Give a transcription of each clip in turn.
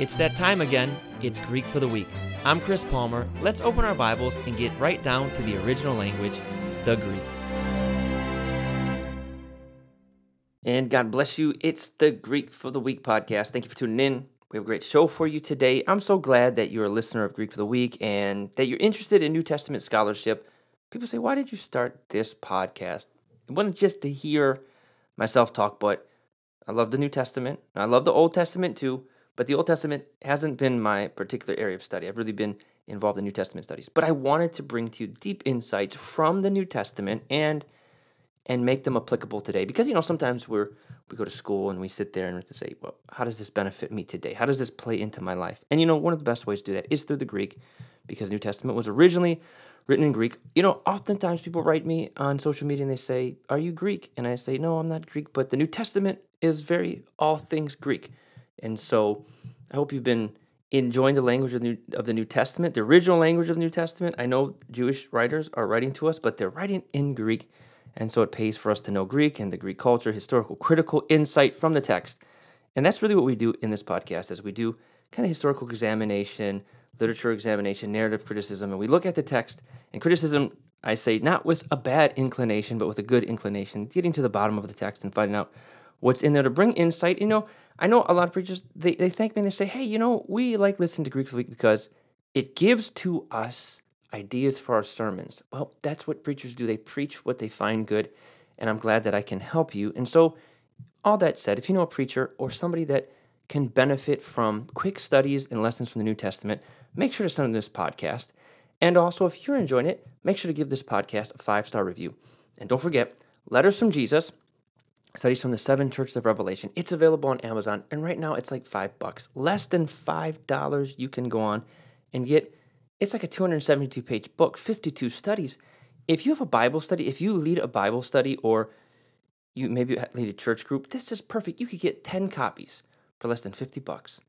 It's that time again. It's Greek for the Week. I'm Chris Palmer. Let's open our Bibles and get right down to the original language, the Greek. And God bless you. It's the Greek for the Week podcast. Thank you for tuning in. We have a great show for you today. I'm so glad that you're a listener of Greek for the Week and that you're interested in New Testament scholarship. People say, Why did you start this podcast? It wasn't just to hear myself talk, but I love the New Testament. I love the Old Testament too, but the Old Testament hasn't been my particular area of study. I've really been involved in New Testament studies. But I wanted to bring to you deep insights from the New Testament and and make them applicable today. Because you know, sometimes we're we go to school and we sit there and we have to say, well, how does this benefit me today? How does this play into my life? And you know, one of the best ways to do that is through the Greek, because New Testament was originally written in Greek. You know, oftentimes people write me on social media and they say, Are you Greek? And I say, No, I'm not Greek, but the New Testament is very all things Greek. And so I hope you've been enjoying the language of the, New, of the New Testament, the original language of the New Testament. I know Jewish writers are writing to us, but they're writing in Greek. And so it pays for us to know Greek and the Greek culture, historical, critical insight from the text. And that's really what we do in this podcast as we do kind of historical examination, literature examination, narrative criticism, and we look at the text and criticism, I say, not with a bad inclination, but with a good inclination, getting to the bottom of the text and finding out what's in there to bring insight. You know, I know a lot of preachers, they, they thank me and they say, hey, you know, we like listening to Greek for the Week because it gives to us ideas for our sermons. Well, that's what preachers do. They preach what they find good, and I'm glad that I can help you. And so, all that said, if you know a preacher or somebody that can benefit from quick studies and lessons from the New Testament, make sure to send them this podcast. And also, if you're enjoying it, make sure to give this podcast a five star review. And don't forget, Letters from Jesus, Studies from the Seven Churches of Revelation. It's available on Amazon, and right now it's like five bucks. Less than five dollars, you can go on and get it's like a 272 page book, 52 studies. If you have a Bible study, if you lead a Bible study or you maybe lead a church group, this is perfect. You could get 10 copies for less than 50 bucks.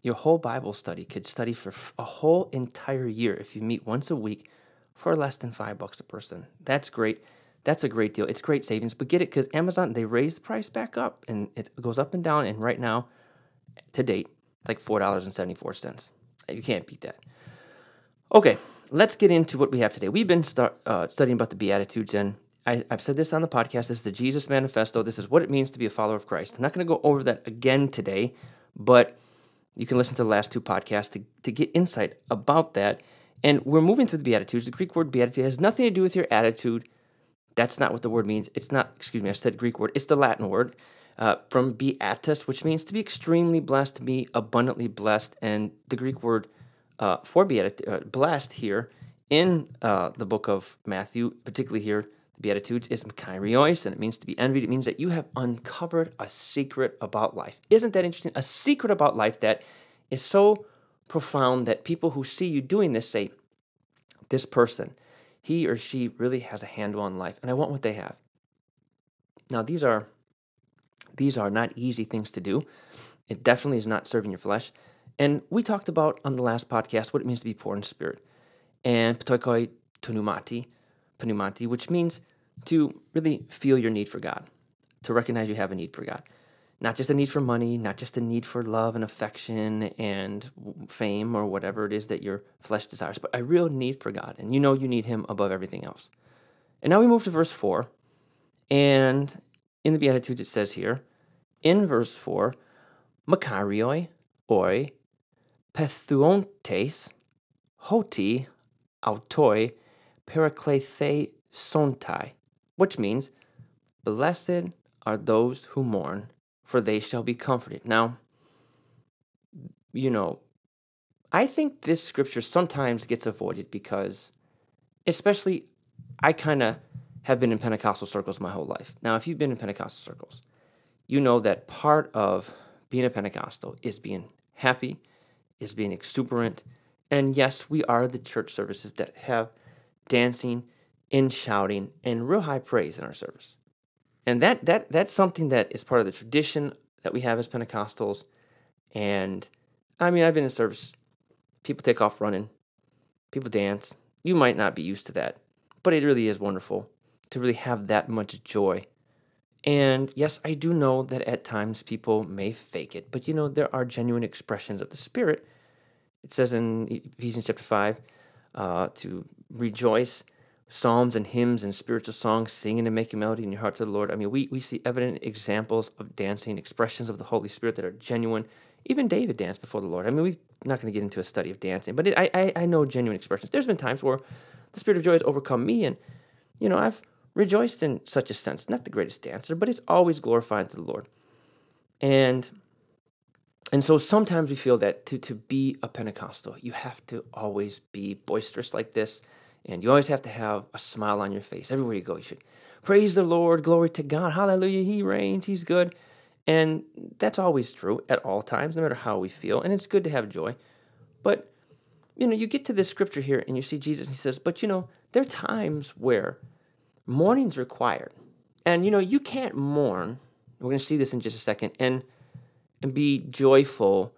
Your whole Bible study could study for a whole entire year if you meet once a week for less than five bucks a person. That's great. That's a great deal. It's great savings, but get it because Amazon, they raised the price back up and it goes up and down. And right now, to date, it's like $4.74. You can't beat that. Okay, let's get into what we have today. We've been start, uh, studying about the Beatitudes, and I, have said this on the podcast. This is the Jesus Manifesto. This is what it means to be a follower of Christ. I'm not going to go over that again today, but you can listen to the last two podcasts to, to get insight about that. And we're moving through the Beatitudes. The Greek word beatitude has nothing to do with your attitude. That's not what the word means. It's not, excuse me, I said Greek word. It's the Latin word uh, from beatus, which means to be extremely blessed, to be abundantly blessed. And the Greek word uh, for beatitude, uh, blessed here in uh, the book of Matthew, particularly here, the Beatitudes, is makarios, and it means to be envied. It means that you have uncovered a secret about life. Isn't that interesting? A secret about life that is so profound that people who see you doing this say, this person, he or she really has a handle on life, and I want what they have. Now, these are these are not easy things to do. It definitely is not serving your flesh. And we talked about on the last podcast what it means to be poor in spirit. And ptochoi tonumati, pneumati, which means to really feel your need for God, to recognize you have a need for God. Not just a need for money, not just a need for love and affection and fame or whatever it is that your flesh desires, but a real need for God. And you know you need Him above everything else. And now we move to verse 4. And in the Beatitudes, it says here, in verse 4, Makarioi, oi, pethuontes, hoti, autoi, paraklethe sontai, which means, blessed are those who mourn, for they shall be comforted. Now, you know, I think this scripture sometimes gets avoided because, especially, I kind of have been in Pentecostal circles my whole life. Now, if you've been in Pentecostal circles, you know that part of being a Pentecostal is being happy, is being exuberant. And yes, we are the church services that have dancing and shouting and real high praise in our service. And that that that's something that is part of the tradition that we have as Pentecostals. And I mean, I've been in service. People take off running. People dance. You might not be used to that, but it really is wonderful to really have that much joy And yes, I do know that at times people may fake it, but you know, there are genuine expressions of the Spirit. It says in Ephesians chapter 5 uh, to rejoice, psalms and hymns and spiritual songs, singing and making melody in your heart to the Lord. I mean, we, we see evident examples of dancing, expressions of the Holy Spirit that are genuine. Even David danced before the Lord. I mean, we're not going to get into a study of dancing, but it, I, I, I know genuine expressions. There's been times where the Spirit of joy has overcome me, and, you know, I've rejoiced in such a sense. Not the greatest dancer, but it's always glorifying to the Lord. And and so sometimes we feel that to, to be a Pentecostal, you have to always be boisterous like this, and you always have to have a smile on your face. Everywhere you go, you should praise the Lord, glory to God, hallelujah, He reigns, He's good. And that's always true at all times, no matter how we feel. And it's good to have joy. But, you know, you get to this scripture here and you see Jesus, and He says, But, you know, there are times where mourning's required. And you know, you can't mourn. We're going to see this in just a second and and be joyful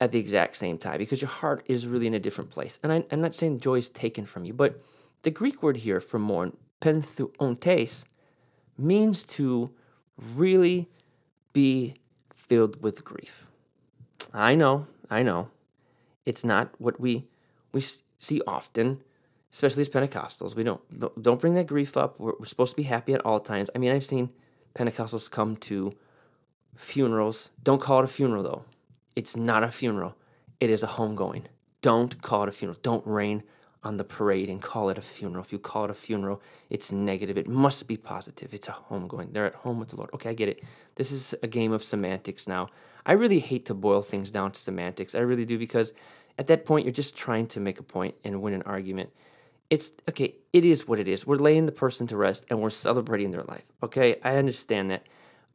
at the exact same time because your heart is really in a different place. And I, am not saying joy is taken from you, but the Greek word here for mourn, pentheontes, means to really be filled with grief. I know, I know. It's not what we we see often especially as Pentecostals. We don't don't bring that grief up. We're, we're supposed to be happy at all times. I mean, I've seen Pentecostals come to funerals. Don't call it a funeral though. It's not a funeral. It is a homegoing. Don't call it a funeral. Don't rain on the parade and call it a funeral. If you call it a funeral, it's negative. It must be positive. It's a homegoing. They're at home with the Lord. Okay, I get it. This is a game of semantics now. I really hate to boil things down to semantics. I really do because at that point, you're just trying to make a point and win an argument it's okay, it is what it is. We're laying the person to rest and we're celebrating their life. Okay, I understand that.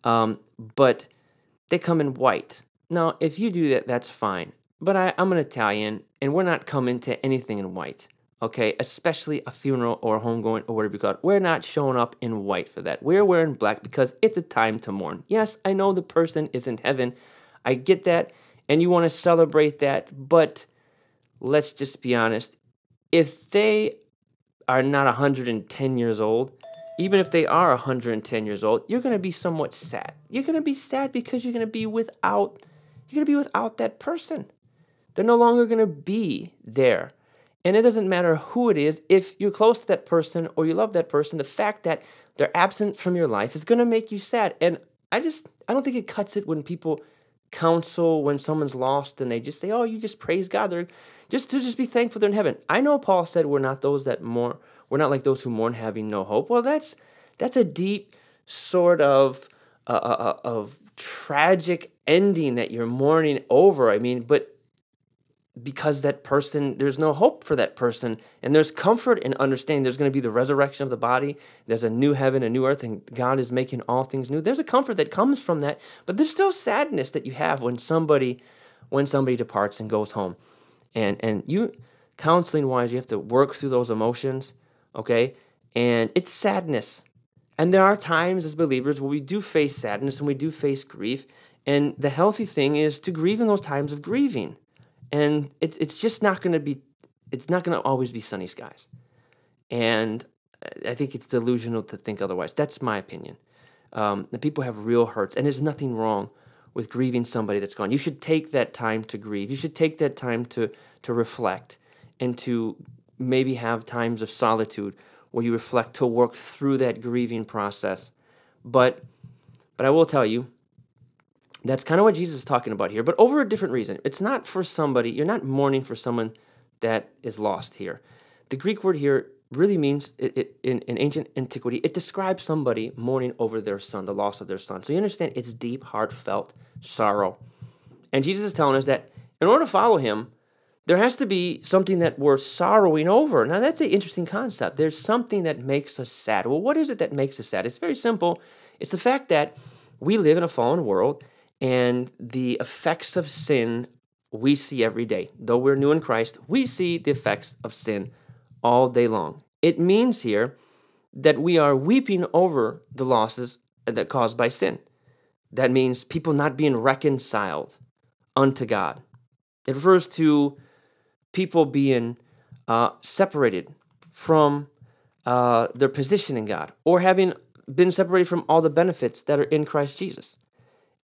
Um, but they come in white. Now, if you do that, that's fine. But I, I'm an Italian and we're not coming to anything in white. Okay, especially a funeral or a homegoing or whatever you. We're not showing up in white for that. We're wearing black because it's a time to mourn. Yes, I know the person is in heaven. I get that. And you want to celebrate that. But let's just be honest. If they are not 110 years old, even if they are 110 years old, you're going to be somewhat sad. You're going to be sad because you're going to be without you're going to be without that person. They're no longer going to be there. And it doesn't matter who it is, if you're close to that person or you love that person, the fact that they're absent from your life is going to make you sad. And I just I don't think it cuts it when people counsel when someone's lost and they just say, "Oh, you just praise God." They're just to just be thankful they're in heaven. I know Paul said we're not those that mourn, we're not like those who mourn having no hope. Well, that's that's a deep sort of uh, uh, uh, of tragic ending that you're mourning over. I mean, but because that person, there's no hope for that person, and there's comfort in understanding there's going to be the resurrection of the body. There's a new heaven, a new earth, and God is making all things new. There's a comfort that comes from that, but there's still sadness that you have when somebody when somebody departs and goes home and and you counseling wise you have to work through those emotions okay and it's sadness and there are times as believers where we do face sadness and we do face grief and the healthy thing is to grieve in those times of grieving and it's it's just not going to be it's not going to always be sunny skies and i think it's delusional to think otherwise that's my opinion um, the people have real hurts and there's nothing wrong with grieving somebody that's gone. You should take that time to grieve. You should take that time to to reflect and to maybe have times of solitude where you reflect to work through that grieving process. But but I will tell you that's kind of what Jesus is talking about here, but over a different reason. It's not for somebody, you're not mourning for someone that is lost here. The Greek word here really means it, it, in, in ancient antiquity, it describes somebody mourning over their son, the loss of their son. So you understand it's deep, heartfelt sorrow. And Jesus is telling us that in order to follow him, there has to be something that we're sorrowing over. Now, that's an interesting concept. There's something that makes us sad. Well, what is it that makes us sad? It's very simple. It's the fact that we live in a fallen world and the effects of sin we see every day. Though we're new in Christ, we see the effects of sin all day long. It means here that we are weeping over the losses that caused by sin. That means people not being reconciled unto God. It refers to people being uh, separated from uh, their position in God or having been separated from all the benefits that are in Christ Jesus.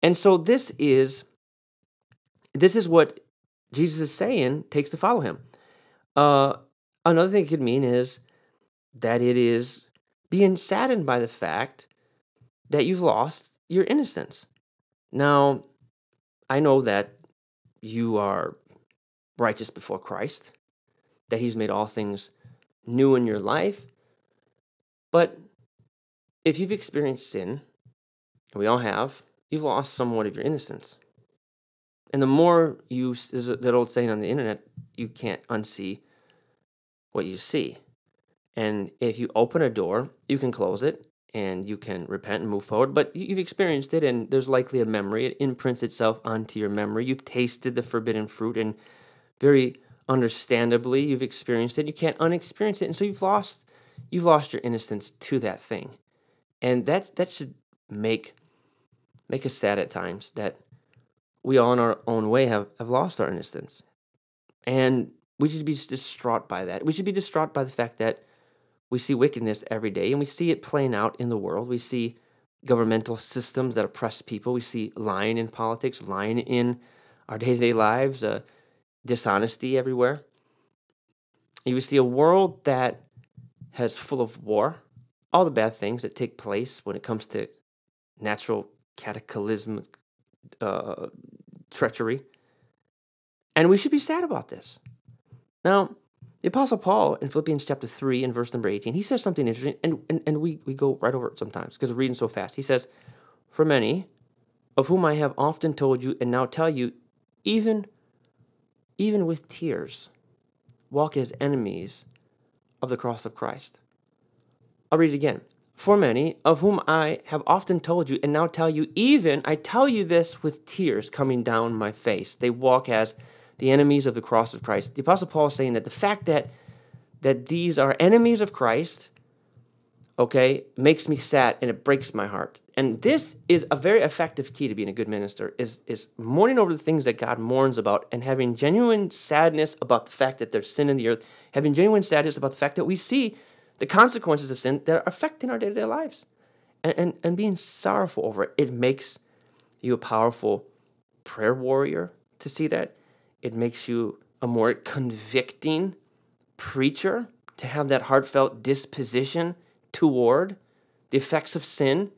And so this is this is what Jesus is saying takes to follow him. Uh, another thing it could mean is that it is being saddened by the fact that you've lost your innocence. Now, I know that you are righteous before Christ, that He's made all things new in your life. But if you've experienced sin, and we all have, you've lost somewhat of your innocence. And the more you, there's that old saying on the internet, you can't unsee what you see. And if you open a door, you can close it and you can repent and move forward. But you've experienced it, and there's likely a memory. It imprints itself onto your memory. You've tasted the forbidden fruit, and very understandably, you've experienced it. You can't unexperience it, and so you've lost you've lost your innocence to that thing, and that that should make make us sad at times that we all in our own way have, have lost our innocence. And we should be distraught by that. We should be distraught by the fact that we see wickedness every day and we see it playing out in the world. We see governmental systems that oppress people. We see lying in politics, lying in our day to day lives, uh, dishonesty everywhere. You see a world that has full of war, all the bad things that take place when it comes to natural cataclysm, uh, treachery. And we should be sad about this. Now, the Apostle Paul in Philippians chapter 3 and verse number 18, he says something interesting, and, and, and we, we go right over it sometimes because we're reading so fast. He says, For many, of whom I have often told you and now tell you, even, even with tears, walk as enemies of the cross of Christ. I'll read it again. For many, of whom I have often told you and now tell you, even I tell you this with tears coming down my face. They walk as the enemies of the cross of Christ. The Apostle Paul is saying that the fact that that these are enemies of Christ, okay, makes me sad and it breaks my heart. And this is a very effective key to being a good minister is is mourning over the things that God mourns about and having genuine sadness about the fact that there's sin in the earth, having genuine sadness about the fact that we see the consequences of sin that are affecting our day to day lives. And, and, and being sorrowful over it, it makes you a powerful prayer warrior to see that. It makes you a more convicting preacher to have that heartfelt disposition toward the effects of sin.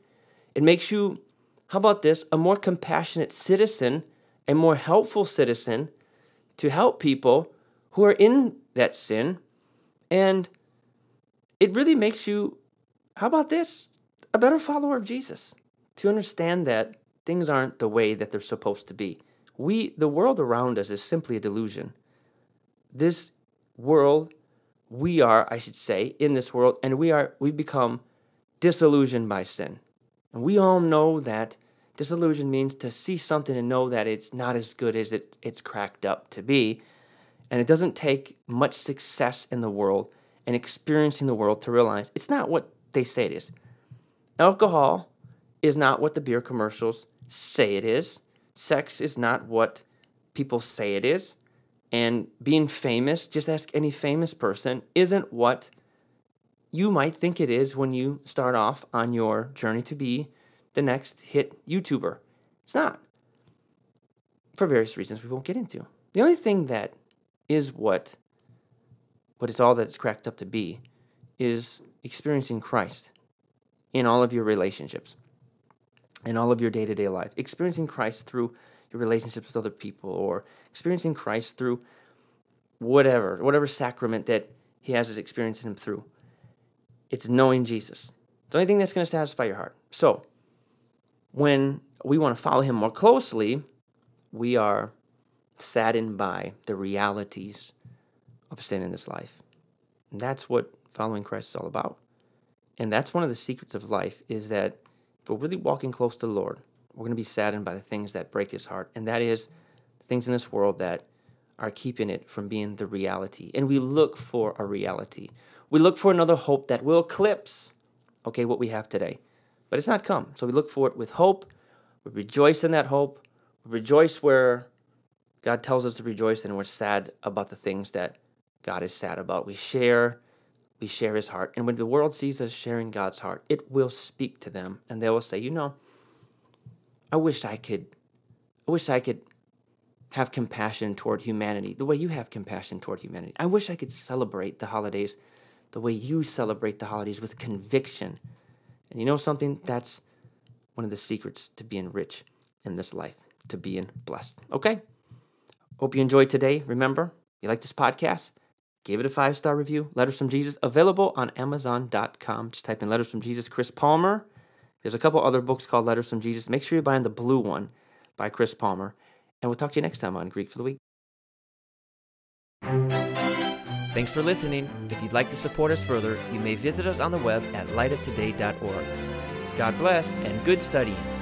It makes you, how about this, a more compassionate citizen, a more helpful citizen to help people who are in that sin. And it really makes you, how about this, a better follower of Jesus to understand that things aren't the way that they're supposed to be. We, the world around us is simply a delusion. This world, we are, I should say, in this world, and we are, we become disillusioned by sin. And we all know that disillusion means to see something and know that it's not as good as it, it's cracked up to be. And it doesn't take much success in the world and experiencing the world to realize it's not what they say it is. Alcohol is not what the beer commercials say it is. Sex is not what people say it is. And being famous, just ask any famous person, isn't what you might think it is when you start off on your journey to be the next hit YouTuber. It's not. For various reasons we won't get into. The only thing that is what what is all that it's cracked up to be, is experiencing Christ in all of your relationships, in all of your day to day life. Experiencing Christ through your relationships with other people, or experiencing Christ through whatever, whatever sacrament that He has us experiencing Him through. It's knowing Jesus. It's the only thing that's going to satisfy your heart. So, when we want to follow Him more closely, we are saddened by the realities of sin in this life. And that's what following Christ is all about. And that's one of the secrets of life is that if we're really walking close to the Lord, we're going to be saddened by the things that break his heart. And that is things in this world that are keeping it from being the reality. And we look for a reality. We look for another hope that will eclipse, okay, what we have today. But it's not come. So we look for it with hope. We rejoice in that hope. We rejoice where God tells us to rejoice, and we're sad about the things that God is sad about. We share we share his heart. And when the world sees us sharing God's heart, it will speak to them and they will say, you know, I wish I could I wish I could have compassion toward humanity the way you have compassion toward humanity. I wish I could celebrate the holidays the way you celebrate the holidays with conviction. And you know something? That's one of the secrets to being rich in this life, to being blessed. Okay? Hope you enjoyed today. Remember, you like this podcast? Give it a five star review. Letters from Jesus, available on Amazon.com. Just type in Letters from Jesus, Chris Palmer. There's a couple other books called Letters from Jesus. Make sure you're buying the blue one by Chris Palmer. And we'll talk to you next time on Greek for the Week. Thanks for listening. If you'd like to support us further, you may visit us on the web at lightoftoday.org. God bless and good studying.